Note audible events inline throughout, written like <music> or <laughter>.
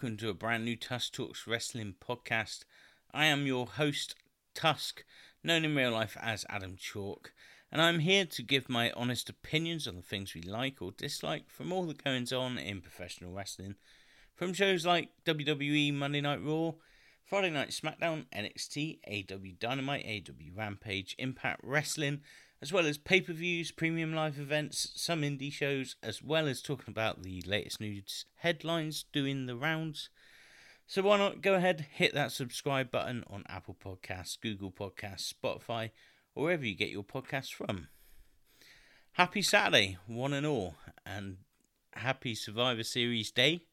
welcome to a brand new Tusk Talks Wrestling podcast. I am your host, Tusk, known in real life as Adam Chalk, and I'm here to give my honest opinions on the things we like or dislike from all the goings on in professional wrestling, from shows like WWE Monday Night Raw, Friday Night SmackDown, NXT, AEW Dynamite, AEW Rampage, Impact Wrestling, as well as pay per views, premium live events, some indie shows, as well as talking about the latest news headlines doing the rounds. So why not go ahead, hit that subscribe button on Apple Podcasts, Google Podcasts, Spotify, or wherever you get your podcasts from. Happy Saturday, one and all, and happy Survivor Series Day.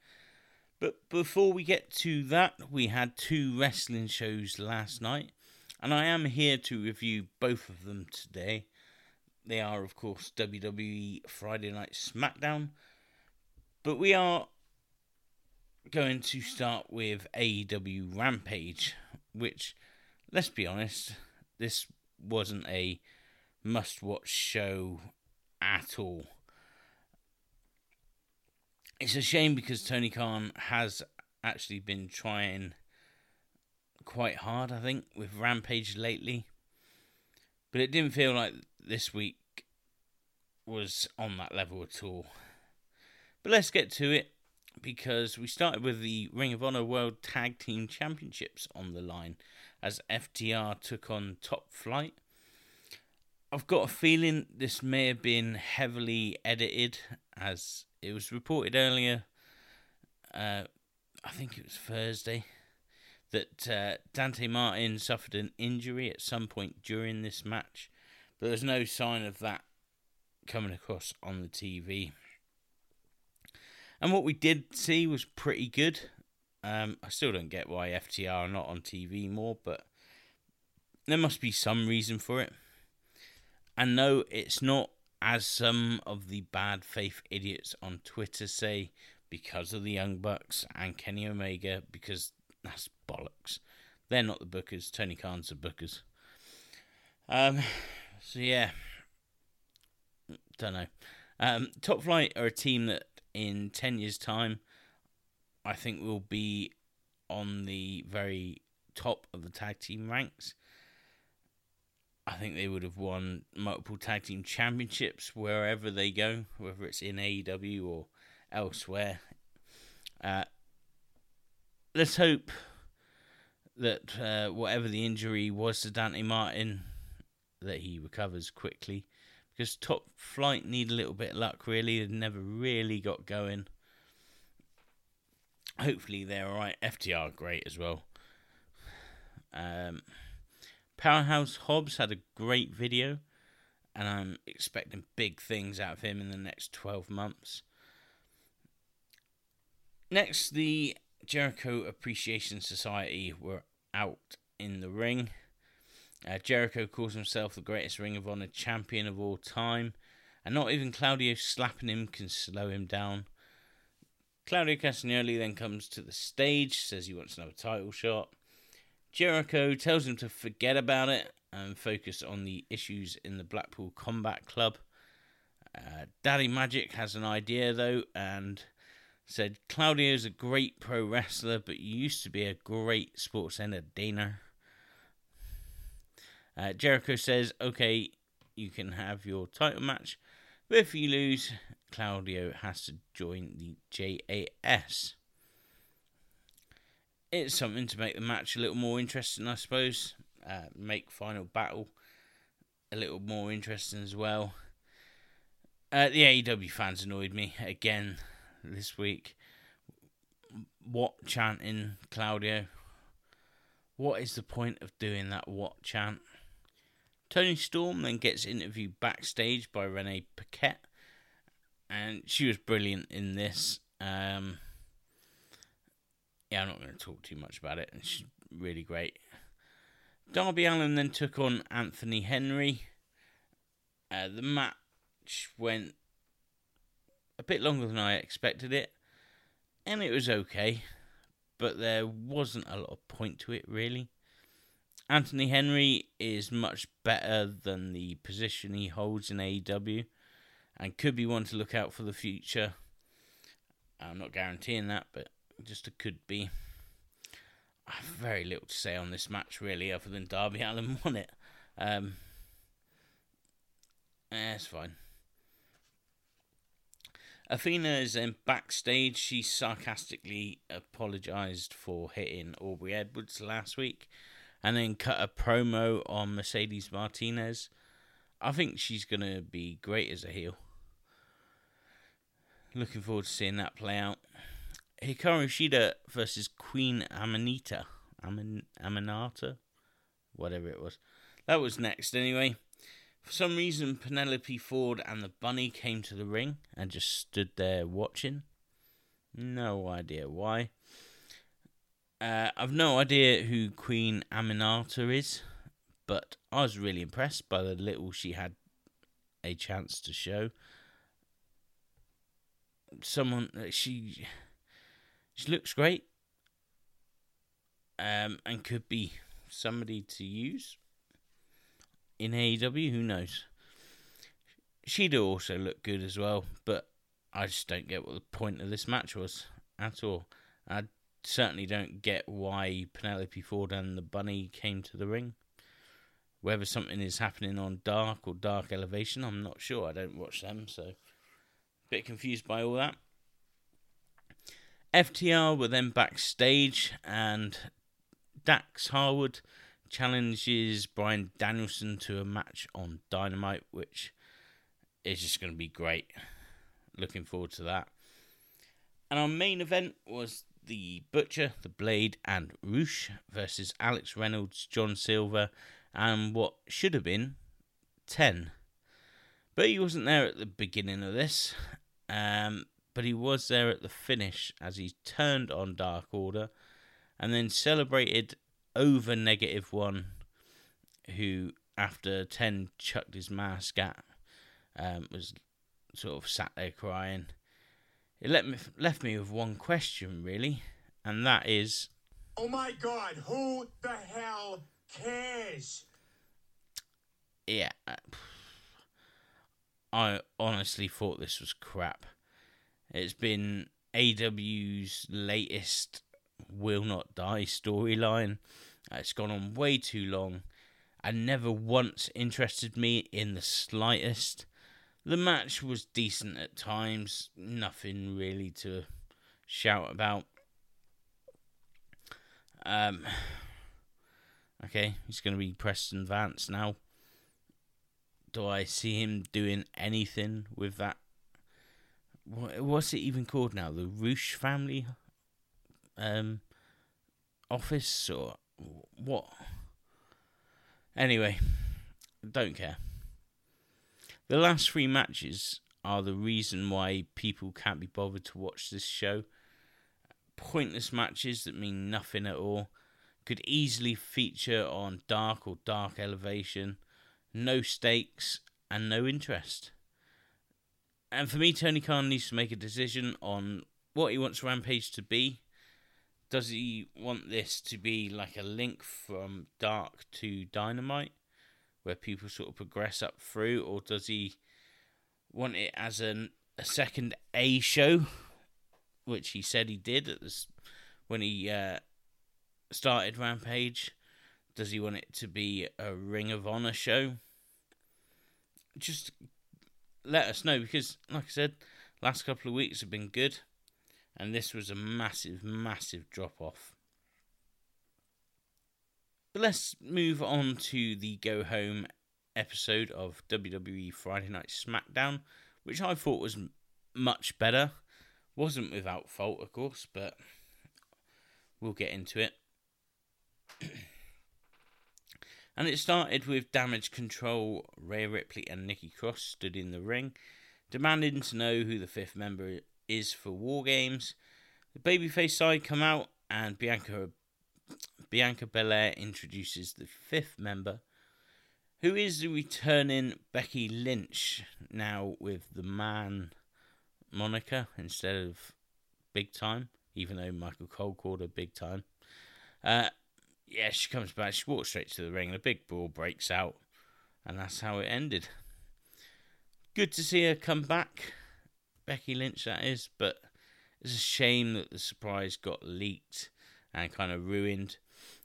But before we get to that, we had two wrestling shows last night, and I am here to review both of them today. They are, of course, WWE Friday Night SmackDown. But we are going to start with AEW Rampage, which, let's be honest, this wasn't a must watch show at all. It's a shame because Tony Khan has actually been trying quite hard, I think, with Rampage lately. But it didn't feel like this week was on that level at all. But let's get to it because we started with the Ring of Honor World Tag Team Championships on the line as FTR took on Top Flight. I've got a feeling this may have been heavily edited as it was reported earlier. Uh, I think it was Thursday that uh, Dante Martin suffered an injury at some point during this match, but there's no sign of that coming across on the TV. And what we did see was pretty good. Um, I still don't get why FTR are not on TV more, but there must be some reason for it. And no, it's not as some of the bad faith idiots on Twitter say because of the Young Bucks and Kenny Omega, because that's bollocks. They're not the bookers. Tony Khan's the bookers. Um, so yeah, don't know. Um, Top Flight are a team that in 10 years' time, I think will be on the very top of the tag team ranks. I think they would have won multiple tag team championships wherever they go, whether it's in AEW or elsewhere. Uh, let's hope that uh, whatever the injury was to Dante Martin, that he recovers quickly. Because top flight need a little bit of luck really. They never really got going. Hopefully they're alright. Ftr great as well. Um, powerhouse hobbs had a great video and i'm expecting big things out of him in the next 12 months. Next the jericho appreciation society were out in the ring uh, Jericho calls himself the greatest Ring of Honor champion of all time, and not even Claudio slapping him can slow him down. Claudio Castagnoli then comes to the stage, says he wants another title shot. Jericho tells him to forget about it and focus on the issues in the Blackpool Combat Club. Uh, Daddy Magic has an idea though and said Claudio's a great pro wrestler, but used to be a great sports entertainer. Uh, Jericho says, okay, you can have your title match, but if you lose, Claudio has to join the JAS. It's something to make the match a little more interesting, I suppose. Uh, make Final Battle a little more interesting as well. Uh, the AEW fans annoyed me again this week. What chanting, Claudio? What is the point of doing that what chant? Toni Storm then gets interviewed backstage by Renee Paquette, and she was brilliant in this. Um, yeah, I'm not going to talk too much about it, and she's really great. Darby Allin then took on Anthony Henry. Uh, the match went a bit longer than I expected it, and it was okay, but there wasn't a lot of point to it really. Anthony Henry is much better than the position he holds in AEW and could be one to look out for the future. I'm not guaranteeing that, but just a could be. I have very little to say on this match, really, other than Darby <laughs> Allin won it. Um, eh, it's fine. Athena is then backstage. She sarcastically apologised for hitting Aubrey Edwards last week and then cut a promo on Mercedes Martinez. I think she's going to be great as a heel. Looking forward to seeing that play out. Hikaru Shida versus Queen Amanita. Aman- Amanata? Whatever it was. That was next anyway. For some reason, Penelope Ford and the bunny came to the ring and just stood there watching. No idea why. Uh, I've no idea who Queen Aminata is, but I was really impressed by the little she had a chance to show. Someone uh, she she looks great, um, and could be somebody to use in AEW. Who knows? She'd also look good as well, but I just don't get what the point of this match was at all. I certainly don't get why Penelope Ford and the Bunny came to the ring. Whether something is happening on Dark or Dark Elevation, I'm not sure. I don't watch them, so a bit confused by all that. FTR were then backstage, and Dax Harwood challenges Bryan Danielson to a match on Dynamite, which is just going to be great. Looking forward to that. And our main event was the Butcher, the Blade, and Rush versus Alex Reynolds, John Silver, and what should have been 10. But he wasn't there at the beginning of this, um, but he was there at the finish as he turned on Dark Order and then celebrated over negative one, who after 10 chucked his mask at, um, was sort of sat there crying. It let me, left me with one question, really, and that is Oh my god, who the hell cares? Yeah. uh, I honestly thought this was crap. It's been AEW's latest Will Not Die storyline. Uh, It's gone on way too long and never once interested me in the slightest. The match was decent at times, nothing really to shout about. Um, okay, he's going to be Preston Vance now. Do I see him doing anything with that? What, what's it even called now? The Roosh family um, office or what? Anyway, don't care. The last three matches are the reason why people can't be bothered to watch this show. Pointless matches that mean nothing at all. Could easily feature on Dark or Dark Elevation. No stakes and no interest. And for me, Tony Khan needs to make a decision on what he wants Rampage to be. Does he want this to be like a link from Dark to Dynamite, where people sort of progress up through, or does he want it as an, a second A show, which he said he did at this when he uh, started Rampage? Does he want it to be a Ring of Honor show? Just let us know because, like I said, last couple of weeks have been good, and this was a massive, massive drop off. But let's move on to the go home episode of WWE Friday Night SmackDown, which I thought was much better. Wasn't without fault, of course, but we'll get into it. <clears throat> and it started with Damage Control. Rhea Ripley and Nikki Cross stood in the ring, demanding to know who the fifth member is for War Games. The babyface side come out, and Bianca Bianca Belair introduces the fifth member, who is the returning Becky Lynch, now with the man moniker instead of Big Time, even though Michael Cole called her Big Time. Uh, yeah, she comes back, she walks straight to the ring, and a big brawl breaks out, and that's how it ended. Good to see her come back, Becky Lynch, that is, but It's a shame that the surprise got leaked and kind of ruined.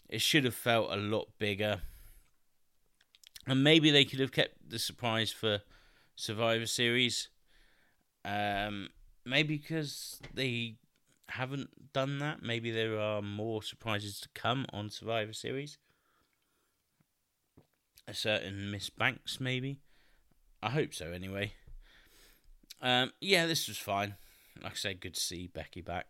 It should have felt a lot bigger. And maybe they could have kept the surprise for Survivor Series. Um, maybe because they haven't done that. Maybe there are more surprises to come on Survivor Series. A certain Miss Banks, maybe. I hope so, anyway. Um, yeah, this was fine. Like I said, good to see Becky back.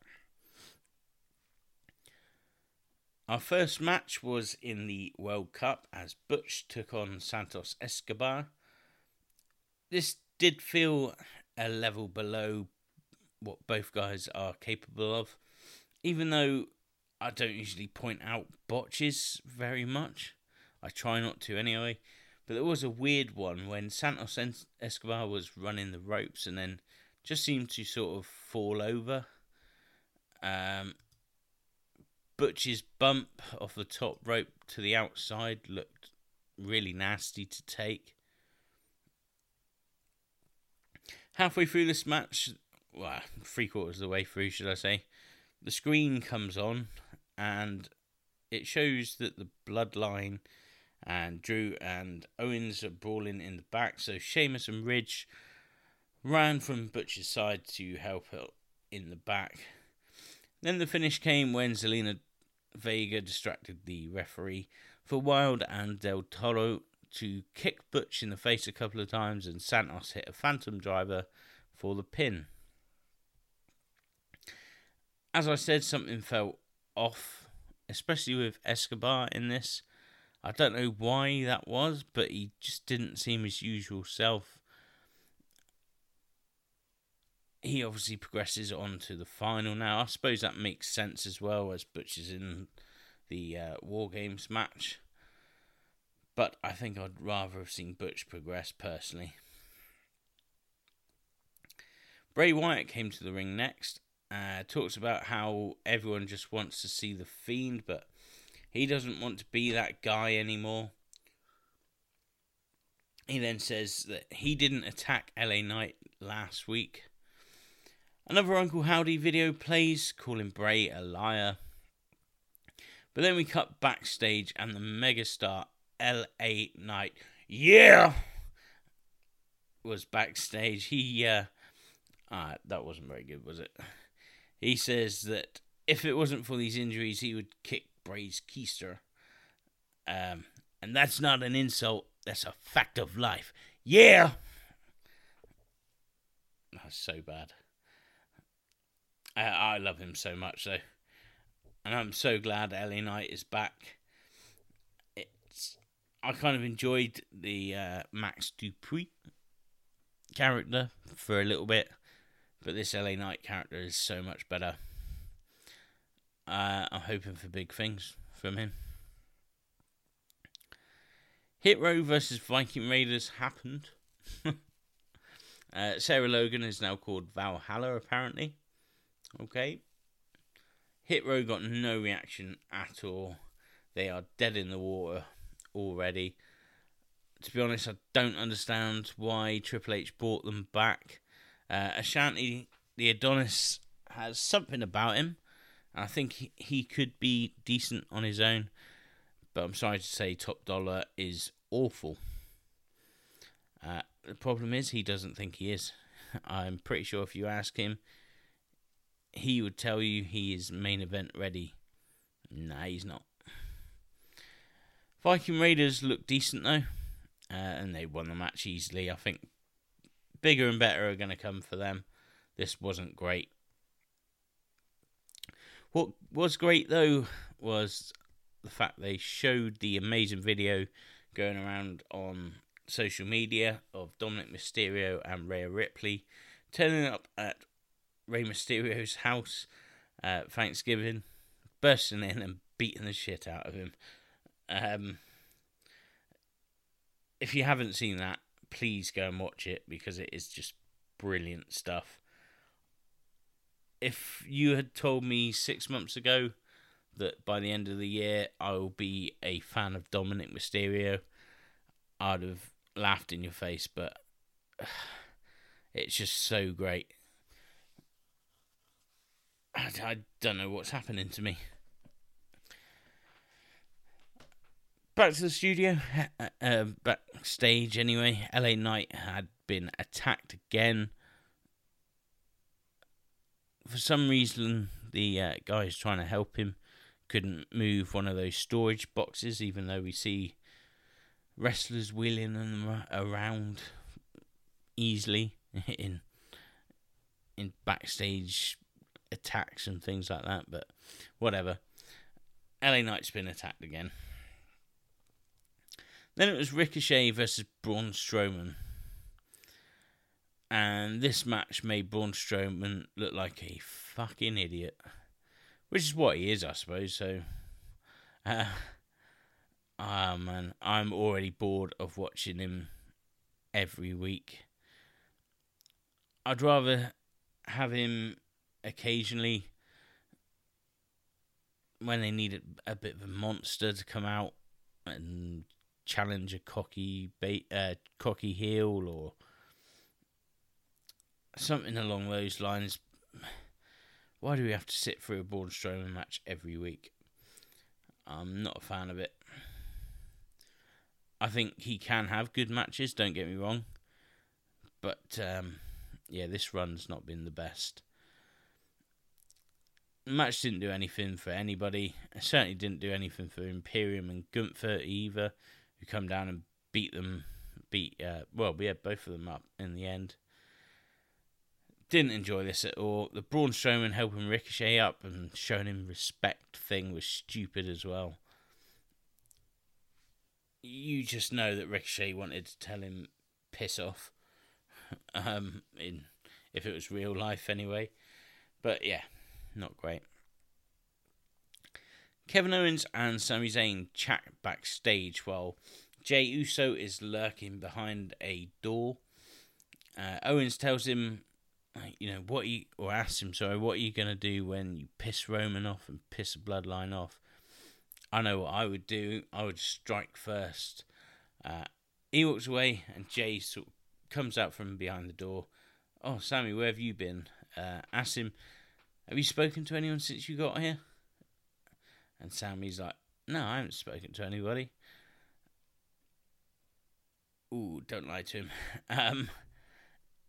Our first match was in the World Cup as Butch took on Santos Escobar. This did feel a level below what both guys are capable of, even though I don't usually point out botches very much. I try not to anyway. But there was a weird one when Santos Escobar was running the ropes and then just seemed to sort of fall over. Um, Butch's bump off the top rope to the outside looked really nasty to take. Halfway through this match, well, three quarters of the way through, should I say, the screen comes on and it shows that the bloodline and Drew and Owens are brawling in the back. So Sheamus and Ridge ran from Butcher's side to help out in the back. Then the finish came when Zelina Vega distracted the referee for Wilde and Del Toro to kick Butch in the face a couple of times, and Santos hit a phantom driver for the pin. As I said, something felt off, especially with Escobar in this. I don't know why that was, but he just didn't seem his usual self. He obviously progresses on to the final now. I suppose that makes sense as well as Butch is in the uh, War Games match. But I think I'd rather have seen Butch progress personally. Bray Wyatt came to the ring next. Uh, talks about how everyone just wants to see the Fiend, but he doesn't want to be that guy anymore. He then says that he didn't attack LA Knight last week. Another Uncle Howdy video plays, calling Bray a liar. But then we cut backstage and the megastar LA Knight, yeah, was backstage. He, uh, ah, that wasn't very good, was it? He says that if it wasn't for these injuries, he would kick Bray's keister. Um, and that's not an insult, that's a fact of life. Yeah! That's so bad. I, I love him so much, though. And I'm so glad LA Knight is back. It's I kind of enjoyed the uh, Max Dupri character for a little bit, but this LA Knight character is so much better. Uh, I'm hoping for big things from him. Hit Row versus Viking Raiders happened. <laughs> uh, Sarah Logan is now called Valhalla, apparently. Okay. Hit Row got no reaction at all. They are dead in the water already. To be honest, I don't understand why Triple H brought them back. Uh, Ashante, the Adonis, has something about him. I think he, he could be decent on his own, but I'm sorry to say Top Dollar is awful. Uh, the problem is he doesn't think he is. <laughs> I'm pretty sure if you ask him, he would tell you he is main event ready. Nah, he's not. Viking Raiders look decent though, uh, and they won the match easily. I think bigger and better are going to come for them. This wasn't great. What was great though was the fact they showed the amazing video going around on social media of Dominik Mysterio and Rhea Ripley turning up at Rey Mysterio's house at Thanksgiving, bursting in and beating the shit out of him. Um, if you haven't seen that, please go and watch it because it is just brilliant stuff if you had told me six months ago that by the end of the year I will be a fan of Dominik Mysterio, I'd have laughed in your face, but <sighs> it's just so great. I, I don't know what's happening to me. Back to the studio, uh, uh, backstage anyway. LA Knight had been attacked again. For some reason, the uh, guys trying to help him couldn't move one of those storage boxes, even though we see wrestlers wheeling them around easily <laughs> in in backstage attacks and things like that. But whatever. LA Knight's been attacked again. Then it was Ricochet versus Braun Strowman. And this match made Braun Strowman look like a fucking idiot. Which is what he is, I suppose. So, uh, <laughs> ah, man, I'm already bored of watching him every week. I'd rather have him occasionally when they need a, bit of a monster to come out and challenge a cocky bait, uh, cocky heel or something along those lines. Why do we have to sit through a Braun Strowman match every week? I'm not a fan of it. I think he can have good matches, don't get me wrong. But um, yeah, this run's not been the best. Match didn't do anything for anybody. It certainly didn't do anything for Imperium and Gunther either who come down and beat them, beat uh, well, we had both of them up in the end. Didn't enjoy this at all. The Braun Strowman helping Ricochet up and showing him respect thing was stupid as well. You just know that Ricochet wanted to tell him piss off. <laughs> um, in if it was real life anyway. But yeah, not great. Kevin Owens and Sami Zayn chat backstage while Jey Uso is lurking behind a door. Uh, Owens tells him, you know, what you or asks him, sorry, what are you gonna do when you piss Roman off and piss the bloodline off? I know what I would do. I would strike first. Uh, he walks away, and Jey sort of comes out from behind the door. Oh, Sami, where have you been? Uh, asks him, Have you spoken to anyone since you got here? And Sami's like, No, I haven't spoken to anybody. Ooh, don't lie to him. <laughs> Um,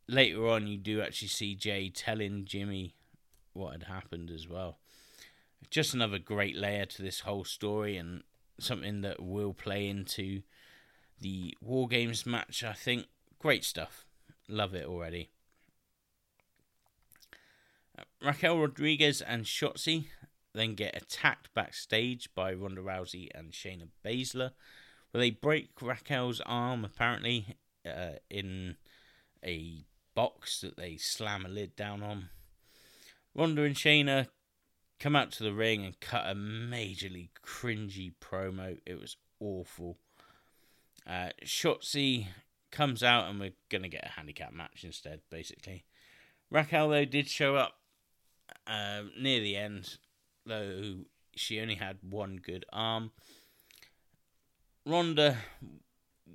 later on, you do actually see Jey telling Jimmy what had happened as well. Just another great layer to this whole story, and something that will play into the War Games match, I think. Great stuff. Love it already. Raquel Rodriguez and Shotzi then get attacked backstage by Ronda Rousey and Shayna Baszler, where they break Raquel's arm apparently uh, in a box that they slam a lid down on. Ronda and Shayna come out to the ring and cut a majorly cringy promo. It was awful. Uh, Shotzi comes out and we're going to get a handicap match instead, basically. Raquel, though, did show up uh, near the end though she only had one good arm. Ronda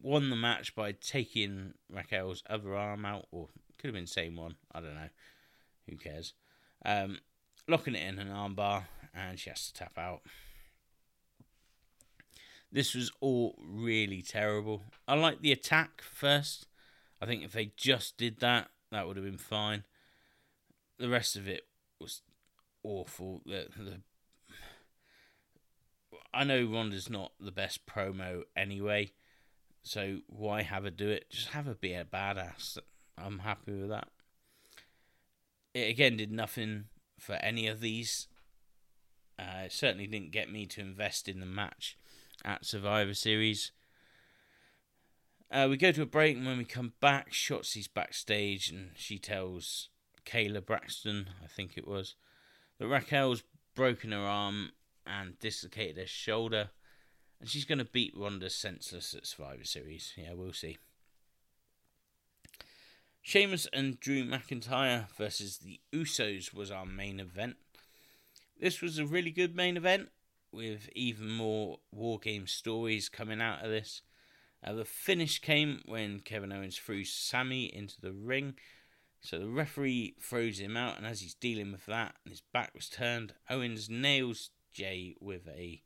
won the match by taking Raquel's other arm out, or could have been the same one. I don't know. Who cares? Um, locking it in an armbar, and she has to tap out. This was all really terrible. I like the attack first. I think if they just did that, that would have been fine. The rest of it was awful. The, the I know Ronda's not the best promo anyway, so why have her do it? Just have her be a badass. I'm happy with that. It again did nothing for any of these. Uh, it certainly didn't get me to invest in the match at Survivor Series. Uh, we go to a break, and when we come back, Shotzi's backstage, and she tells Kayla Braxton, I think it was, but Raquel's broken her arm and dislocated her shoulder, and she's going to beat Ronda senseless at Survivor Series. Yeah, we'll see. Sheamus and Drew McIntyre versus the Usos was our main event. This was a really good main event with even more War Game stories coming out of this. Uh, the finish came when Kevin Owens threw Sami into the ring So the referee throws him out, and as he's dealing with that, and his back was turned, Owens nails Jey with a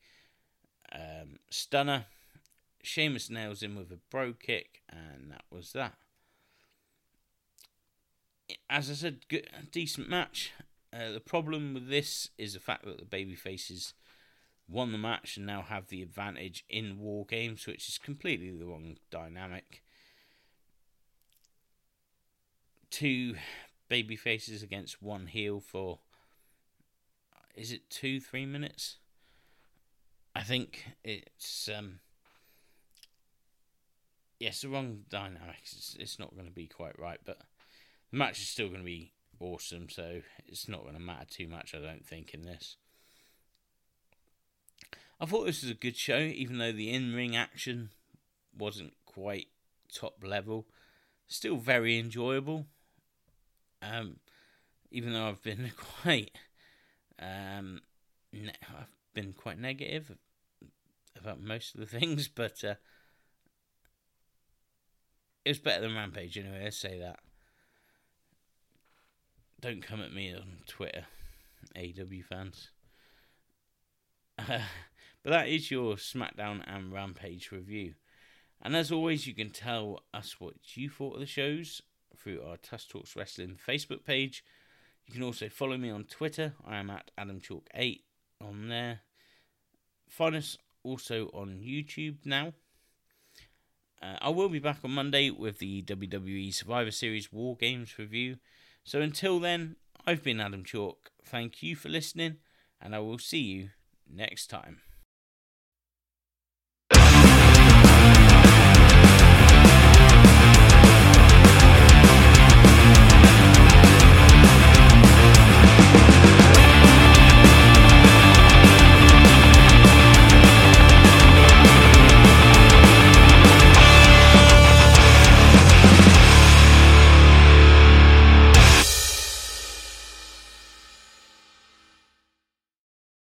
um, stunner. Sheamus nails him with a bro kick, and that was that. As I said, good, decent match. Uh, the problem with this is the fact that the baby faces won the match and now have the advantage in war games, which is completely the wrong dynamic two baby faces against one heel for is it two three minutes? I think it's um yes the wrong dynamics. It's, it's not going to be quite right but the match is still going to be awesome so it's not going to matter too much i don't think in this. I thought this was a good show even though the in-ring action wasn't quite top level. Still very enjoyable um, even though I've been <laughs> quite, um, ne- I've been quite negative about most of the things, <laughs> but uh, it was better than Rampage anyway. Let's say that. Don't come at me on Twitter, AEW fans. Uh, <laughs> but that is your SmackDown and Rampage review. And as always, you can tell us what you thought of the shows through our Tusk Talks Wrestling Facebook page. You can also follow me on Twitter. I am at AdamChalk8 on there. Find us also on YouTube now. Uh, I will be back on Monday with the WWE Survivor Series War Games review. So until then, I've been Adam Chalk. Thank you for listening, and I will see you next time.